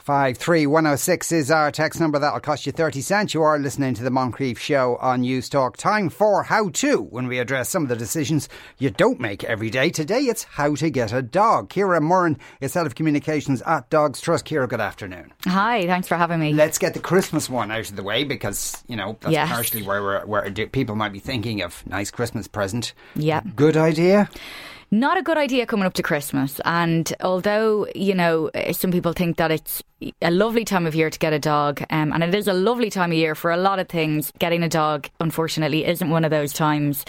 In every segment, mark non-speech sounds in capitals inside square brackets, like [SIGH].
53106 is our text number. That'll cost you 30 cents. You are listening to the Moncrieff Show on News Talk. Time for How To when we address some of the decisions you don't make every day. Today it's how to get a dog. Kira Murren is Head of Communications at Dogs Trust. Kira, good afternoon. Hi, thanks for having me. Let's get the Christmas one out of the way because, you know, that's Yes. partially where, we're, where people might be thinking of nice Christmas present. Yeah. Good idea? Not a good idea coming up to Christmas. And although, you know, some people think that it's a lovely time of year to get a dog, um, and it is a lovely time of year for a lot of things, getting a dog, unfortunately, isn't one of those times.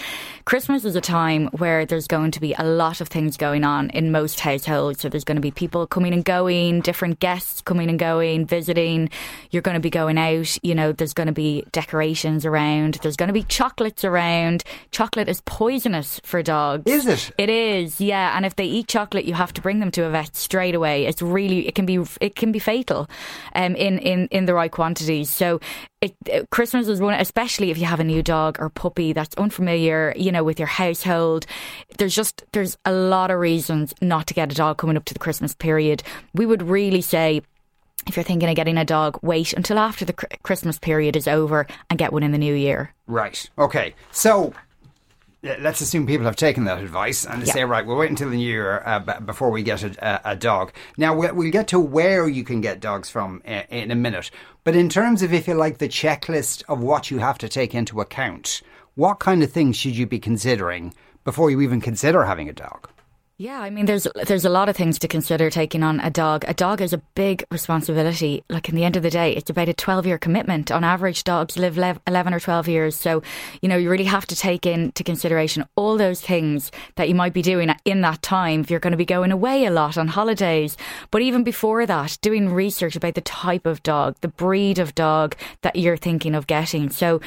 Christmas is a time where there's going to be a lot of things going on in most households. So there's going to be people coming and going, different guests coming and going, visiting. You're going to be going out. You know, there's going to be decorations around. There's going to be chocolates around. Chocolate is poisonous for dogs. Is it? It is, yeah. And if they eat chocolate, you have to bring them to a vet straight away. It's really, it can be, it can be fatal, um, in in in the right quantities. So. It, uh, Christmas is one, especially if you have a new dog or puppy that's unfamiliar, you know, with your household. There's just there's a lot of reasons not to get a dog coming up to the Christmas period. We would really say if you're thinking of getting a dog, wait until after the Chr- Christmas period is over and get one in the new year. Right. Okay. So let's assume people have taken that advice and they Yeah. say, right, we'll wait until the new year uh, b- before we get a, a, a dog. Now, we'll, we'll get to where you can get dogs from in a minute. But in terms of, if you like, the checklist of what you have to take into account, what kind of things should you be considering before you even consider having a dog? Yeah, I mean, there's there's a lot of things to consider taking on a dog. A dog is a big responsibility. Like in the end of the day, it's about a 12 year commitment. On average, dogs live lev- 11 or 12 years. So, you know, you really have to take into consideration all those things that you might be doing in that time. If you're going to be going away a lot on holidays, but even before that, doing research about the type of dog, the breed of dog that you're thinking of getting. So,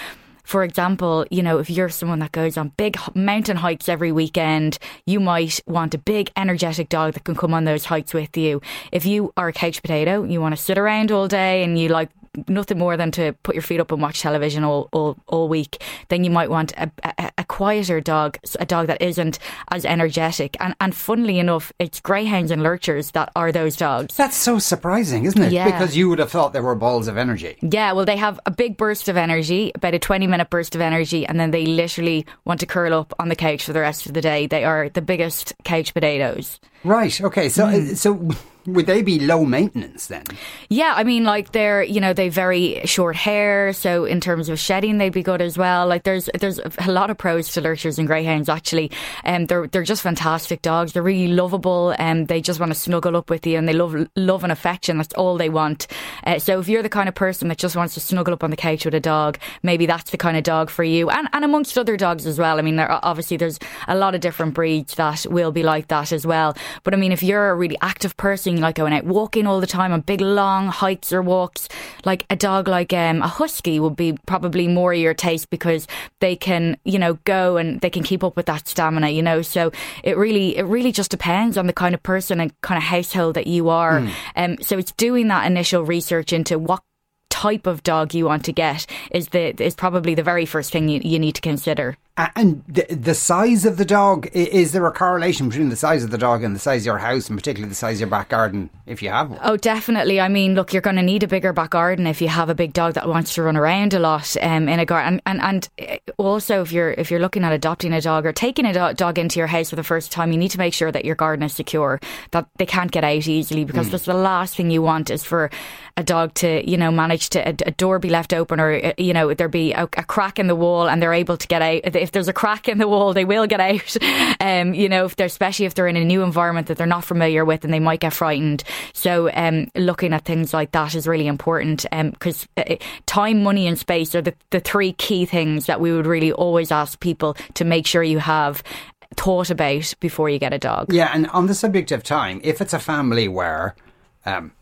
for example, you know, if you're someone that goes on big mountain hikes every weekend, you might want a big, energetic dog that can come on those hikes with you. If you are a couch potato, you want to sit around all day and you like nothing more than to put your feet up and watch television all, all, all week, then you might want a, a, a quieter dog, a dog that isn't as energetic. And, and funnily enough, it's greyhounds and lurchers that are those dogs. That's so surprising, isn't it? Yeah. Because you would have thought they were balls of energy. Yeah, well, they have a big burst of energy, about a 20 minute burst of energy, and then they literally want to curl up on the couch for the rest of the day. They are the biggest couch potatoes. Right. Okay. So, uh, so would they be low maintenance then? Yeah, I mean, like they're you know they very short hair, so in terms of shedding, they'd be good as well. Like there's there's a lot of pros to lurchers and greyhounds actually, and um, they're they're just fantastic dogs. They're really lovable, and they just want to snuggle up with you, and they love love and affection. That's all they want. Uh, so if you're the kind of person that just wants to snuggle up on the couch with a dog, maybe that's the kind of dog for you, and and amongst other dogs as well. I mean, there obviously there's a lot of different breeds that will be like that as well. But I mean, if you're a really active person, you like going out walking all the time on big long hikes or walks, like a dog like um, a husky would be probably more your taste because they can, you know, go and they can keep up with that stamina, you know. So it really, it really just depends on the kind of person and kind of household that you are. Um, so it's doing that initial research into what type of dog you want to get is the is probably the very first thing you, you need to consider. And the, the size of the dog, is there a correlation between the size of the dog and the size of your house, and particularly the size of your back garden, if you have one? Oh, definitely. I mean, look, you're going to need a bigger back garden if you have a big dog that wants to run around a lot um, in a garden. And, and and also, if you're if you're looking at adopting a dog or taking a do- dog into your house for the first time, you need to make sure that your garden is secure, that they can't get out easily, because that's the last thing you want is for a dog to, you know, manage to a, a door be left open or uh, you know there be a, a crack in the wall and they're able to get out. If there's a crack in the wall, they will get out. [LAUGHS] Um, you know, if they're especially if they're in a new environment that they're not familiar with and they might get frightened. So um, looking at things like that is really important because uh, time, money, and space are the, the three key things that we would really always ask people to make sure you have thought about before you get a dog. Yeah, and on the subject of time, if it's a family where um,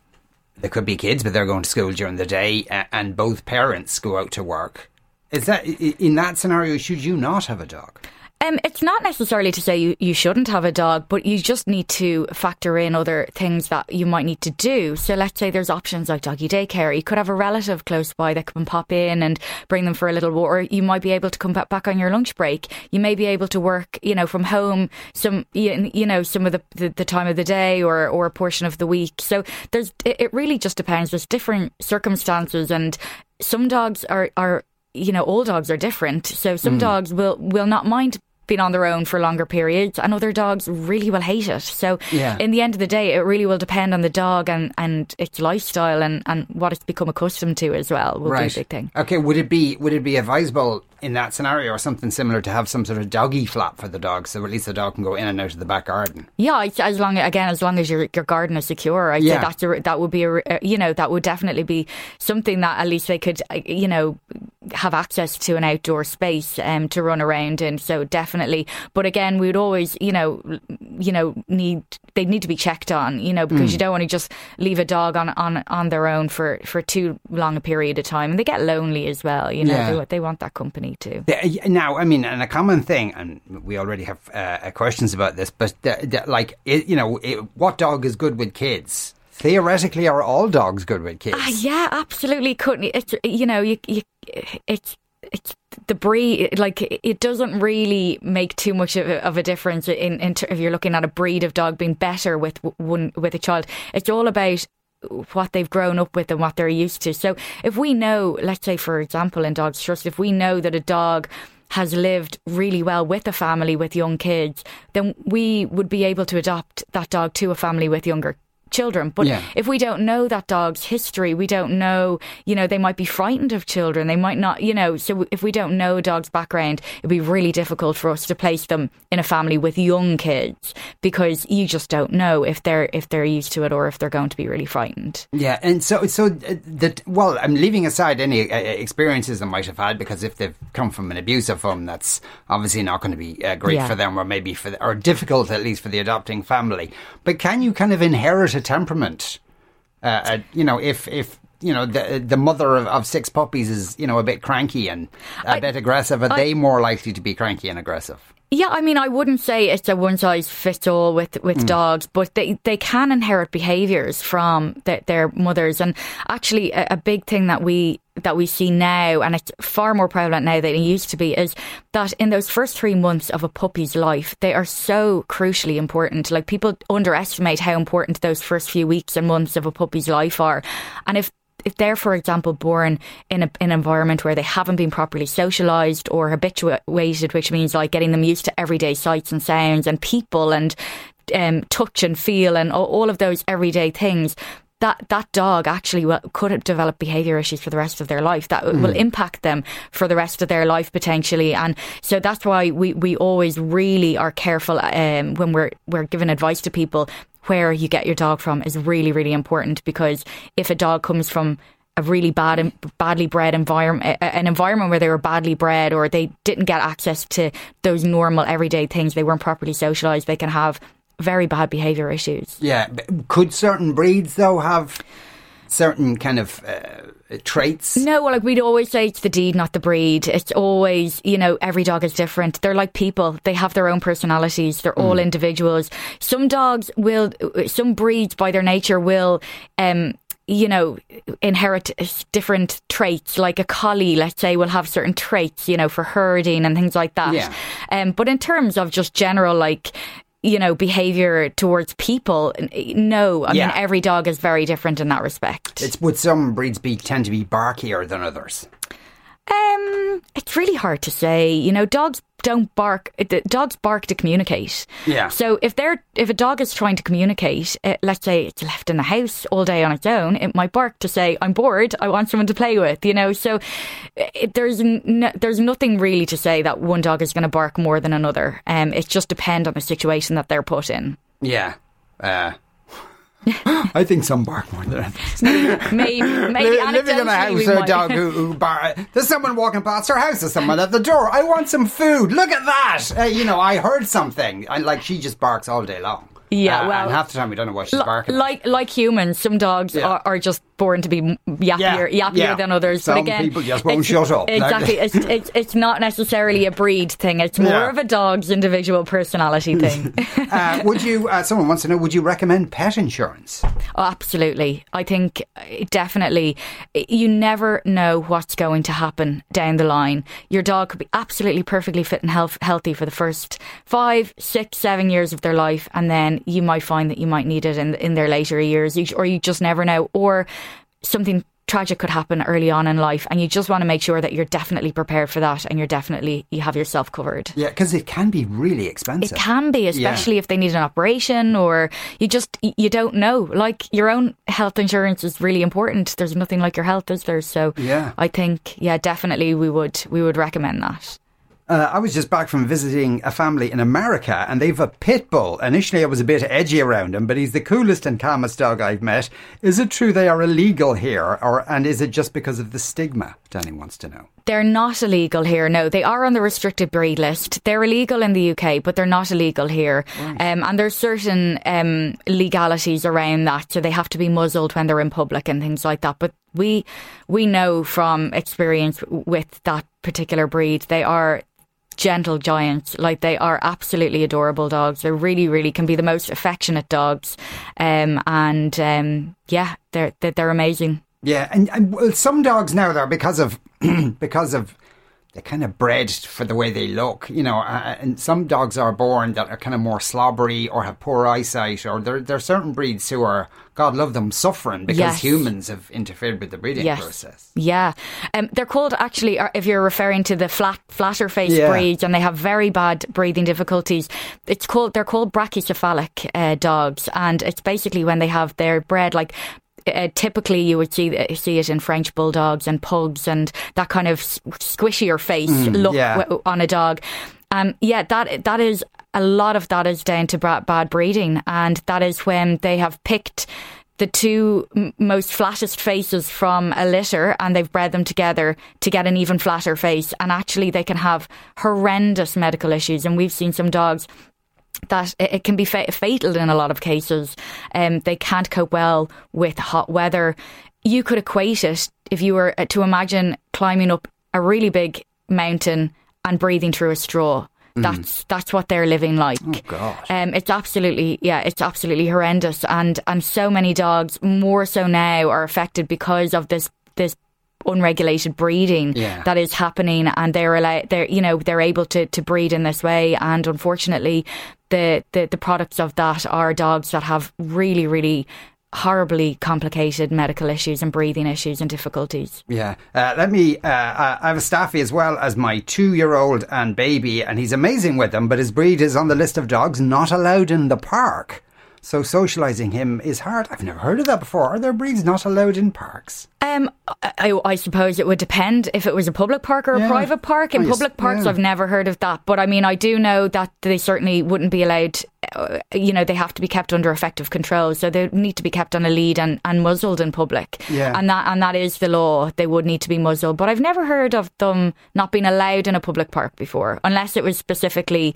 there could be kids, but they're going to school during the day, and both parents go out to work, is that in that scenario? Should you not have a dog? Um, it's not necessarily to say you, you shouldn't have a dog, but you just need to factor in other things that you might need to do. So let's say there's options like doggy daycare. You could have a relative close by that can pop in and bring them for a little walk, or you might be able to come back on your lunch break. You may be able to work, you know, from home some, you know, some of the, the, the time of the day or, or a portion of the week. So there's, it really just depends. There's different circumstances and some dogs are, are you know, all dogs are different. So some mm. dogs will will not mind being on their own for longer periods, and other dogs really will hate it. So, yeah. in the end of the day, it really will depend on the dog and, and its lifestyle and, and what it's become accustomed to as well. Will right. be a big thing. Okay, would it be would it be advisable in that scenario or something similar to have some sort of doggy flap for the dog, so at least the dog can go in and out of the back garden? Yeah, as long again as long as your your garden is secure, I'd yeah. that's a, that would be a you know that would definitely be something that at least they could uh, you know have access to an outdoor space um, to run around in. So definitely, but again, we would always, you know, you know, need they need to be checked on, you know, because mm. you don't want to just leave a dog on, on on their own for for too long a period of time, and they get lonely as well. You know, yeah. they, they, want that company too. Now, I mean, and a common thing, and we already have uh, questions about this, but the, the, like, it, you know, it, what dog is good with kids? Theoretically are all dogs good with kids? Uh, yeah, absolutely. Couldn't it's you know you, you it's it's the breed like it doesn't really make too much of a, of a difference in, in if you're looking at a breed of dog being better with one with a child it's all about what they've grown up with and what they're used to so if we know let's say for example in dogs trust if we know that a dog has lived really well with a family with young kids, then we would be able to adopt that dog to a family with younger children. But yeah. if we don't know that dog's history, we don't know, you know, they might be frightened of children. They might not, you know, so if we don't know a dog's background, it'd be really difficult for us to place them in a family with young kids because you just don't know if they're if they're used to it or if they're going to be really frightened. Yeah, and so so uh, that well, I'm leaving aside any uh, experiences they might have had because if they've come from an abusive home, that's obviously not going to be uh, great yeah. for them, or maybe for the, or difficult at least for the adopting family. But can you kind of inherit a temperament. Uh, uh, you know, if if you know the the mother of, of, six puppies is you know a bit cranky and a I, bit aggressive, are I, they more likely to be cranky and aggressive? Yeah, I mean, I wouldn't say it's a one size fits all with with mm. dogs, but they they can inherit behaviours from the, their mothers, and actually, a, a big thing that we that we see now, and it's far more prevalent now than it used to be, is that in those first three months of a puppy's life, they are so crucially important. Like people underestimate how important those first few weeks and months of a puppy's life are. And if if they're, for example, born in, a, in an environment where they haven't been properly socialised or habituated, which means like getting them used to everyday sights and sounds and people and um, touch and feel and all of those everyday things, that that dog actually will, could develop behavior issues for the rest of their life that mm. will impact them for the rest of their life potentially and so that's why we we always really are careful um, when we're we're giving advice to people where you get your dog from is really really important because if a dog comes from a really bad, badly bred environment, an environment where they were badly bred or they didn't get access to those normal everyday things, they weren't properly socialized, they can have very bad behaviour issues. Yeah. Could certain breeds, though, have certain kind of uh, traits? No, well, like we'd always say it's the deed, not the breed. It's always, you know, every dog is different. They're like people. They have their own personalities. They're all mm. individuals. Some dogs will, some breeds by their nature will, um, you know, inherit different traits. Like a collie, let's say, will have certain traits, you know, for herding and things like that. Yeah. Um, but in terms of just general, like, you know, behavior towards people. No, I yeah. mean, every dog is very different in that respect. It's would some breeds be tend to be barkier than others? Um, it's really hard to say. You know, dogs don't bark. Dogs bark to communicate. Yeah. So if they're if a dog is trying to communicate, uh, let's say it's left in the house all day on its own, it might bark to say, "I'm bored. I want someone to play with." You know. So it, there's no, there's nothing really to say that one dog is going to bark more than another. Um, it just depends on the situation that they're put in. Yeah. Uh, [GASPS] I think some bark more than others. [LAUGHS] maybe, maybe living in a house with a dog who, who bar. There's someone walking past our house. There's someone at the door. I want some food. Look at that. Uh, you know, I heard something. And like she just barks all day long. Yeah, uh, well, and half the time we don't know what she's barking. Like like humans, some dogs yeah. are, are, just born to be yappier, Yeah, yappier yeah. than others. Some but again, people just won't shut up. Exactly. it's, it's it's not necessarily a breed thing. It's more of a dog's individual personality thing. [LAUGHS] uh, would you? Uh, someone wants to know. Would you recommend pet insurance? Oh, absolutely. I think uh, definitely you never know what's going to happen down the line. Your dog could be absolutely perfectly fit and health, healthy for the first five, six, seven years of their life, and then you might find that you might need it in in their later years, You- or you just never know, or something tragic could happen early on in life, and you just want to make sure that you're definitely prepared for that, and you're definitely you have yourself covered. Yeah, because it can be really expensive. It can be, especially if they need an operation or you just you don't know. Like your own health insurance is really important. There's nothing like your health, is there? So Yeah. I think yeah, definitely we would we would recommend that. Uh, I was just back from visiting a family in America and they've a pit bull. Initially, I was a bit edgy around him, but he's the coolest and calmest dog I've met. Is it true they are illegal here, or and is it just because of the stigma? Danny wants to know. They're not illegal here. No, they are on the restricted breed list. They're illegal in the UK, but they're not illegal here. Um, and there's certain um, legalities around that, so they have to be muzzled when they're in public and things like that. But we we know from experience with that particular breed, they are gentle giants. Like they are absolutely adorable dogs. They really, really can be the most affectionate dogs. Um, and um, yeah, they're they're, amazing. Yeah, and, and some dogs now they're because of [CLEARS THROAT] because of they're kind of bred for the way they look, you know. Uh, and some dogs are born that are kind of more slobbery or have poor eyesight, or there there are certain breeds who are, God love them, suffering because Yes. humans have interfered with the breeding Yes. process. Yeah. Um, they're called actually, uh, if you're referring to the flat, flatter face Yeah. breeds and they have very bad breathing difficulties, it's called, they're called brachycephalic uh, dogs. And it's basically when they have their bred like, uh, typically, you would see uh, see it in French bulldogs and pugs and that kind of squishier face look yeah. on a dog. Um, yeah, that that is a lot of that is down to bad breeding, and that is when they have picked the two m- most flattest faces from a litter and they've bred them together to get an even flatter face. And actually, they can have horrendous medical issues. And we've seen some dogs that it can be fa- fatal in a lot of cases. Um, they can't cope well with hot weather. You could equate it if you were uh, to imagine climbing up a really big mountain and breathing through a straw. That's that's what they're living like. Oh, God. Um, it's absolutely yeah, it's absolutely horrendous, and and so many dogs more so now are affected because of this unregulated breeding Yeah. that is happening, and they're allowed they're you know they're able to to breed in this way, and unfortunately, the the the products of that are dogs that have really really horribly complicated medical issues and breathing issues and difficulties. Yeah. Uh, let me. Uh, I have a staffy as well as my two year old and baby, and he's amazing with them, but his breed is on the list of dogs not allowed in the park. So socialising him is hard. I've never heard of that before. Are there breeds not allowed in parks? Um, I, I suppose it would depend if it was a public park or a Yeah. private park. In Oh, public parks, yeah. I've never heard of that. But I mean, I do know that they certainly wouldn't be allowed. Uh, you know, they have to be kept under effective control, so they need to be kept on a lead and, and muzzled in public. Yeah. and that and that is the law. They would need to be muzzled. But I've never heard of them not being allowed in a public park before, unless it was specifically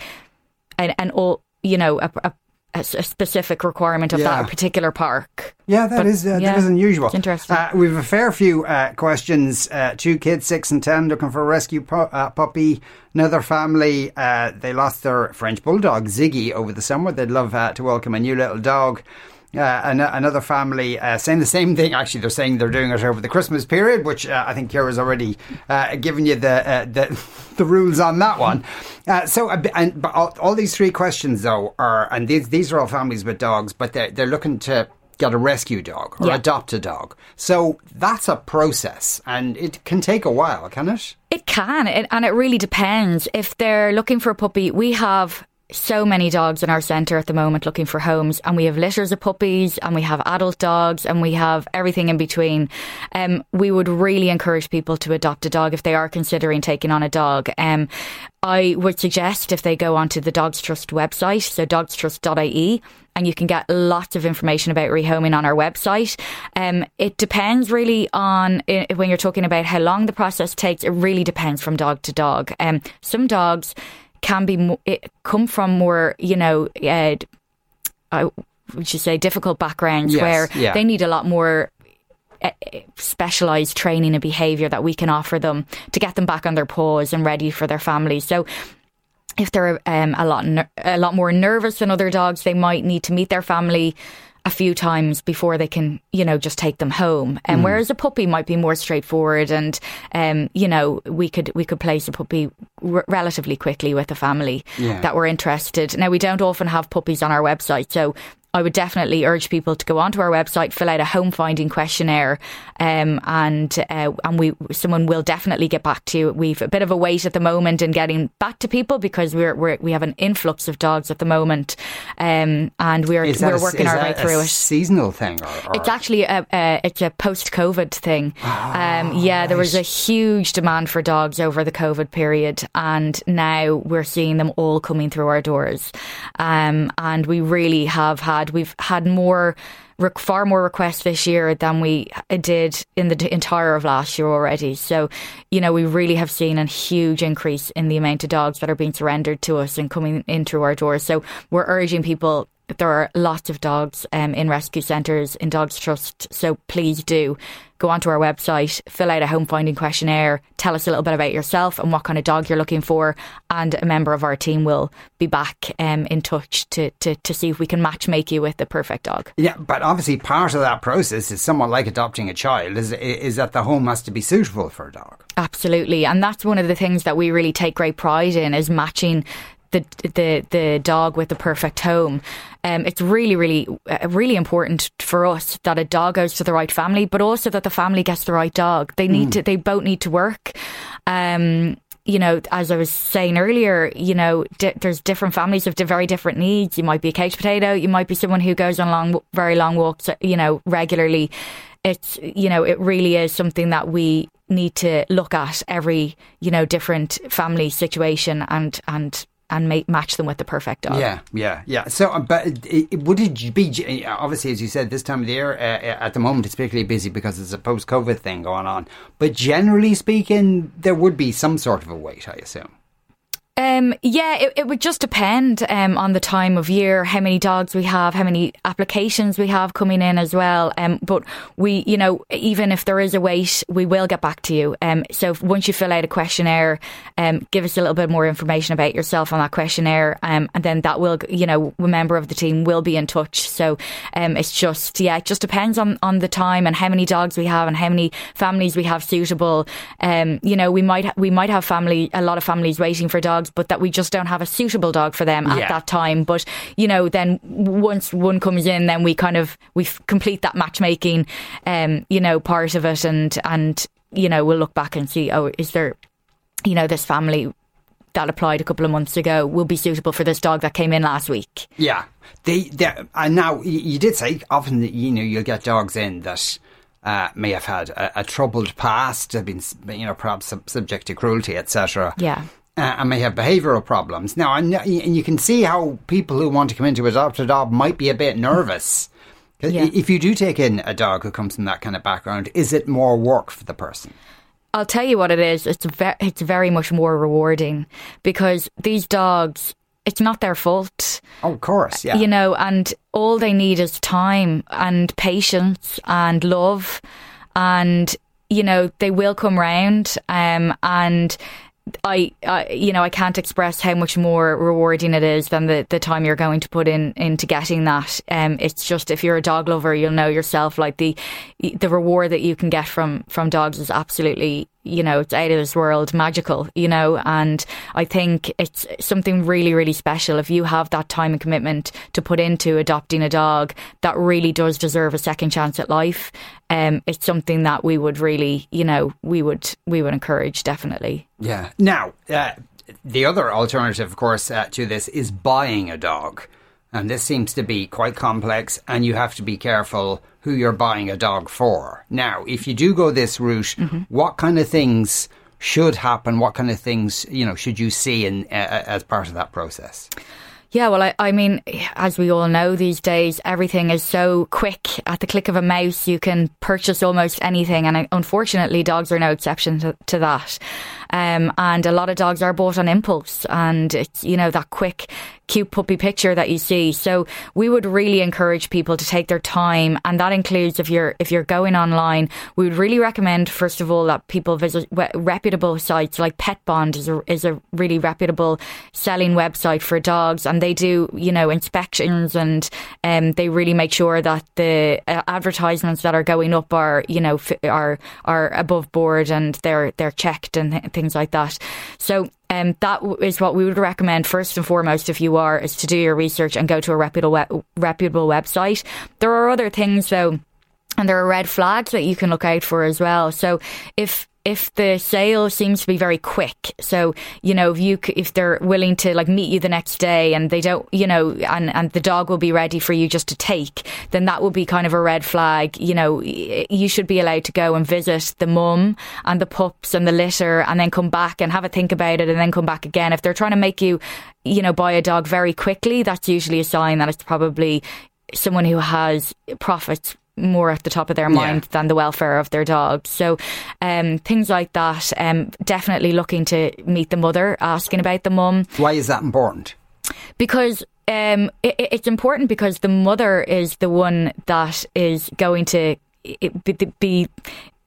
an, an all you know a, a, a specific requirement of Yeah. that particular park. Yeah, that But, is uh, yeah, that is unusual. interesting. Uh, we've a fair few uh, questions. Uh, two kids, six and ten, looking for a rescue pu- uh, puppy. Another family, uh, they lost their French bulldog Ziggy over the summer. They'd love uh, to welcome a new little dog. Uh, an- another family uh, saying the same thing. Actually, they're saying they're doing it over the Christmas period, which uh, I think Kira's already uh, given you the uh, the, [LAUGHS] the rules on that one. Uh, so, and but all, all these three questions though are, and these these are all families with dogs, but they're they're looking to get a rescue dog or Yeah. adopt a dog. So that's a process, and it can take a while, can it? It can, and it really depends. If they're looking for a puppy, we have so many dogs in our centre at the moment looking for homes, and we have litters of puppies, and we have adult dogs, and we have everything in between. Um, we would really encourage people to adopt a dog if they are considering taking on a dog. Um, I would suggest if they go onto the Dogs Trust website, so dogstrust.ie, and you can get lots of information about rehoming on our website. Um, it depends really on when you're talking about how long the process takes. It really depends from dog to dog. Um, some dogs can be mo- it, come from more, you know, uh, I would you say difficult backgrounds Yes, where yeah. they need a lot more specialized training and behavior that we can offer them to get them back on their paws and ready for their families. So if they're um, a lot ner- a lot more nervous than other dogs, they might need to meet their family a few times before they can, you know, just take them home. And mm. whereas a puppy might be more straightforward, and um, you know, we could we could place a puppy r- relatively quickly with a family yeah. that were interested. Now we don't often have puppies on our website, so I would definitely urge people to go onto our website, fill out a home finding questionnaire, um, and uh, and we someone will definitely get back to you. We've a bit of a wait at the moment in getting back to people because we're, we're we have an influx of dogs at the moment, um, and we're we're working a, our way through it. Seasonal thing, or, or? it's actually a, a it's a post COVID thing. Oh, um, yeah, right. there was a huge demand for dogs over the COVID period, and now we're seeing them all coming through our doors, um, and we really have had had. We've had more, far more requests this year than we did in the entire of last year already. So, you know, we really have seen a huge increase in the amount of dogs that are being surrendered to us and coming in through our doors. So, we're urging people there are lots of dogs um, in rescue centres in Dogs Trust. So please do go onto our website, fill out a home finding questionnaire, tell us a little bit about yourself and what kind of dog you're looking for, and a member of our team will be back um, in touch to, to, to see if we can match make you with the perfect dog. Yeah, but obviously part of that process is somewhat like adopting a child, is, is that the home has to be suitable for a dog. Absolutely. And that's one of the things that we really take great pride in is matching the the the dog with the perfect home. Um, it's really, really, uh, really important for us that a dog goes to the right family, but also that the family gets the right dog. They need mm. to. They both need to work. Um, you know, as I was saying earlier, you know, di- there's different families with very different needs. You might be a caged potato. You might be someone who goes on long, very long walks, you know, regularly. It's, you know, it really is something that we need to look at every, you know, different family situation and, and and match them with the perfect dog. Yeah, yeah, yeah. So, uh, but it, would it be obviously, as you said, this time of the year uh, uh, at the moment it's particularly busy because it's a post-COVID thing going on. But generally speaking, there would be some sort of a wait, I assume. Um, yeah, it, it would just depend um, on the time of year, how many dogs we have, how many applications we have coming in as well. Um, but we, you know, even if there is a wait, we will get back to you. Um, so once you fill out a questionnaire, um, give us a little bit more information about yourself on that questionnaire, um, and then that will, you know, a member of the team will be in touch. So it's just, yeah, it just depends on on the time and how many dogs we have and how many families we have suitable. You know, we might we might have family, a lot of families waiting for dogs dogs, but that we just don't have a suitable dog for them at yeah. that time. But you know, then once one comes in, then we kind of we complete that matchmaking, um, you know, part of it, and and you know, we'll look back and see, oh, is there, you know, this family that applied a couple of months ago will be suitable for this dog that came in last week. Yeah, they, they and now you did say often that you know you'll get dogs in that. Uh, may have had a, a, troubled past, have been, you know, perhaps sub- subject to cruelty, etc. Yeah uh, and may have behavioural problems. Now, and, and you can see how people who want to come into adopt a dog might be a bit nervous. Yeah. If you do take in a dog who comes from that kind of background, is it more work for the person? I'll tell you what it is. It's ve- it's very much more rewarding because these dogs, it's not their fault. Oh, of course, yeah. You know, and all they need is time and patience and love, and you know they will come round. Um, and I, I, you know, I can't express how much more rewarding it is than the, the time you're going to put in into getting that. Um, it's just if you're a dog lover, you'll know yourself. Like the the reward that you can get from from dogs is absolutely you know, it's out of this world, magical, you know, and I think it's something really, really special. If you have that time and commitment to put into adopting a dog, that really does deserve a second chance at life. Um, it's something that we would really, you know, we would we would encourage definitely. Yeah. Now, uh, the other alternative, of course, uh, to this is buying a dog. And this seems to be quite complex, and you have to be careful who you're buying a dog for. Now, if you do go this route, mm-hmm. what kind of things should happen? What kind of things you know should you see in uh, as part of that process? Yeah, well, I, I mean, as we all know these days, everything is so quick. At the click of a mouse, you can purchase almost anything. And unfortunately, dogs are no exception to, to that. Um, and a lot of dogs are bought on impulse and it's, you know, that quick, cute puppy picture that you see. So we would really encourage people to take their time. And that includes if you're, if you're going online, we would really recommend, first of all, that people visit reputable sites like Pet Bond is a, is a really reputable selling website for dogs. And they do, you know, inspections and, um, they really make sure that the uh, advertisements that are going up are, you know, are, are above board and they're, they're checked and th- things like that. So um, that is what we would recommend first and foremost if you are is to do your research and go to a reputable reputable website. There are other things though, and there are red flags that you can look out for as well. So if if the sale seems to be very quick, so you know if you if they're willing to like meet you the next day and they don't, you know, and and the dog will be ready for you just to take, then that will be kind of a red flag. You know, you should be allowed to go and visit the mum and the pups and the litter, and then come back and have a think about it, and then come back again. If they're trying to make you, you know, buy a dog very quickly, that's usually a sign that it's probably someone who has profits more at the top of their mind yeah. than the welfare of their dog. So, um, things like that. Um, definitely looking to meet the mother, asking about the mum. Why is that important? Because um, it, it's important because the mother is the one that is going to be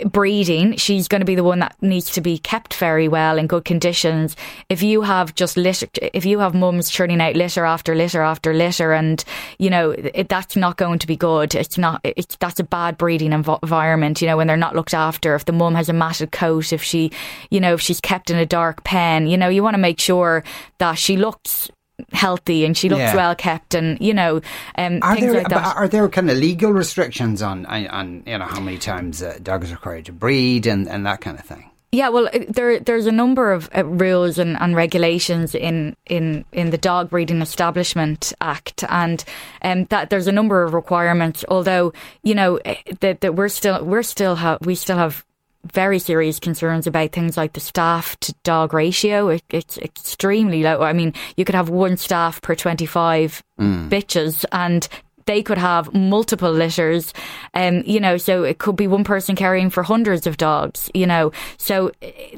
breeding, she's going to be the one that needs to be kept very well in good conditions. If you have just litter, if you have mums churning out litter after litter after litter, and you know it, that's not going to be good. It's not. That's a bad breeding env- environment. You know when they're not looked after. If the mum has a matted coat, if she, you know, if she's kept in a dark pen, you know, you want to make sure that she looks healthy and she looks yeah. well kept and you know um, are things there, like that. Are there kind of legal restrictions on on you know how many times a dog is required to breed and, and that kind of thing? Yeah, well, there there's a number of uh, rules and, and regulations in, in in the Dog Breeding Establishment Act, and um, that there's a number of requirements. Although you know eh, that, that we're still we're still have we still have very serious concerns about things like the staff to dog ratio. It, it's extremely low. I mean, you could have one staff per 25 mm. bitches and they could have multiple litters, um, you know, so it could be one person caring for hundreds of dogs, you know. So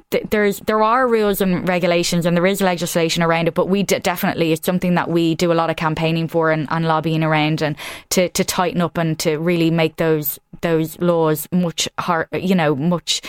th- there's there are rules and regulations, and there is legislation around it. But we d- definitely it's something that we do a lot of campaigning for and, and lobbying around, and to to tighten up and to really make those those laws much hard, you know, much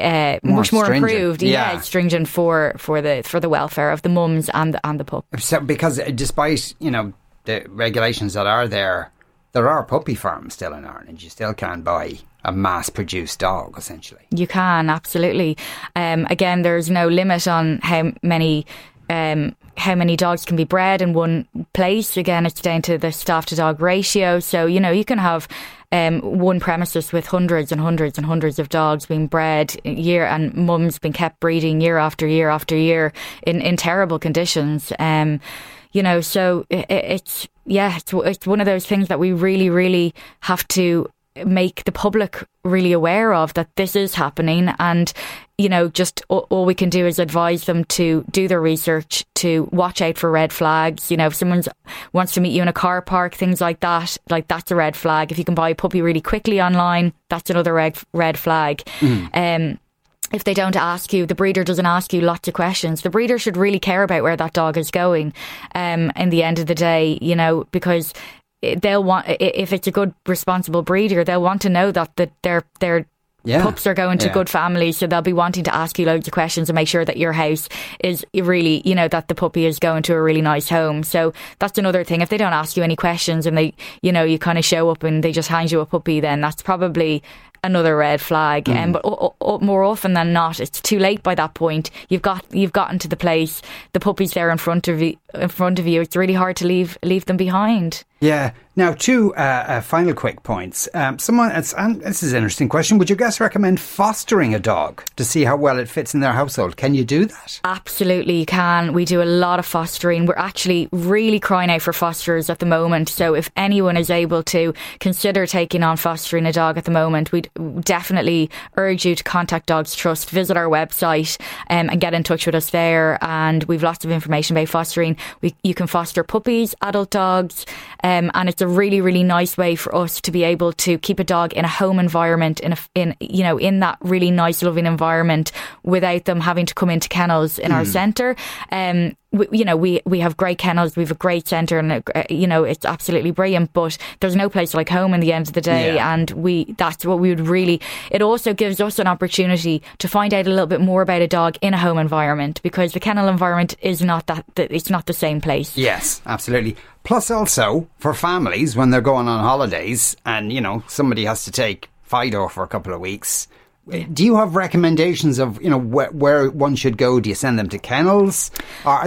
uh, more much more stringent. improved. Yeah. yeah. stringent for for the for the welfare of the mums and the, and the pup. So because despite you know the regulations that are there, there are puppy farms still in Ireland. You still can buy a mass produced dog, essentially. You can, absolutely. Um, again, there's no limit on how many. Um, how many dogs can be bred in one place? Again, it's down to the staff to dog ratio. So, you know, you can have um, one premises with hundreds and hundreds and hundreds of dogs being bred year and mums being kept breeding year after year after year in, in terrible conditions. Um, you know, so it, it's, yeah, it's, it's one of those things that we really, really have to make the public really aware of that this is happening. And you know just all, all, we can do is advise them to do their research to watch out for red flags. You know if someone wants to meet you in a car park things like that like that's a red flag. If you can buy a puppy really quickly online that's another red red flag. Mm. um if they don't ask you, the breeder doesn't ask you lots of questions. The breeder should really care about where that dog is going. Um, in the end of the day, you know, because they'll want if it's a good responsible breeder, they'll want to know that that their their yeah. pups are going to yeah. good families, so they'll be wanting to ask you loads of questions and make sure that your house is really, you know, that the puppy is going to a really nice home. So that's another thing. If they don't ask you any questions and they, you know, you kind of show up and they just hand you a puppy, then that's probably another red flag. Mm. Um, but o- o- more often than not, it's too late by that point. You've got you've gotten to the place. The puppy's there in front of you. In front of you, it's really hard to leave leave them behind. Yeah. Now, two uh, uh, final quick points. Um, someone, and this is an interesting question. Would you guys recommend fostering a dog to see how well it fits in their household? Can you do that? Absolutely, you can. We do a lot of fostering. We're actually really crying out for fosterers at the moment. So, if anyone is able to consider taking on fostering a dog at the moment, we'd definitely urge you to contact Dogs Trust, visit our website um, and get in touch with us there. And we've lots of information about fostering. We, you can foster puppies, adult dogs, um, and it's a really, really nice way for us to be able to keep a dog in a home environment, in a, in you know, in that really nice, loving environment, without them having to come into kennels in mm. our centre. Um, we, you know, we, we have great kennels, we have a great centre, and uh, you know, it's absolutely brilliant. But there's no place like home in the end of the day, yeah. and we that's what we would really. It also gives us an opportunity to find out a little bit more about a dog in a home environment because the kennel environment is not that it's not the same place. Yes, absolutely. Plus, also for families when they're going on holidays, and you know, somebody has to take Fido for a couple of weeks do you have recommendations of you know where, where, one should go? Do you send them to kennels,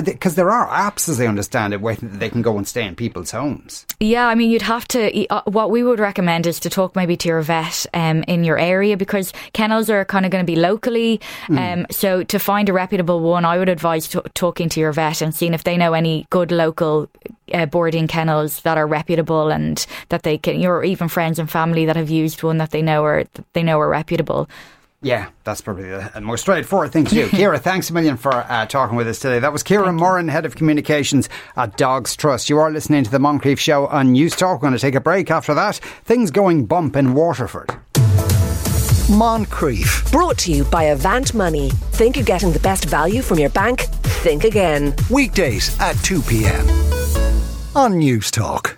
because there are apps, as I understand it, where they can go and stay in people's homes? Yeah, I mean, you'd have to. Uh, what we would recommend is to talk maybe to your vet um, in your area because kennels are kind of going to be locally. Mm. Um, so to find a reputable one, I would advise t- talking to your vet and seeing if they know any good local uh, boarding kennels that are reputable and that they can, or even friends and family that have used one that they know are they know are reputable. Yeah, that's probably the more straightforward thing to do. [LAUGHS] Kira, thanks a million for uh, talking with us today. That was Kira Moran, Head of Communications at Dogs Trust. You are listening to the Moncrieff Show on News Talk. We're going to take a break after that. Things going bump in Waterford. Moncrieff. Brought to you by Avant Money. Think you're getting the best value from your bank? Think again. Weekdays at 2 p.m. on News Talk.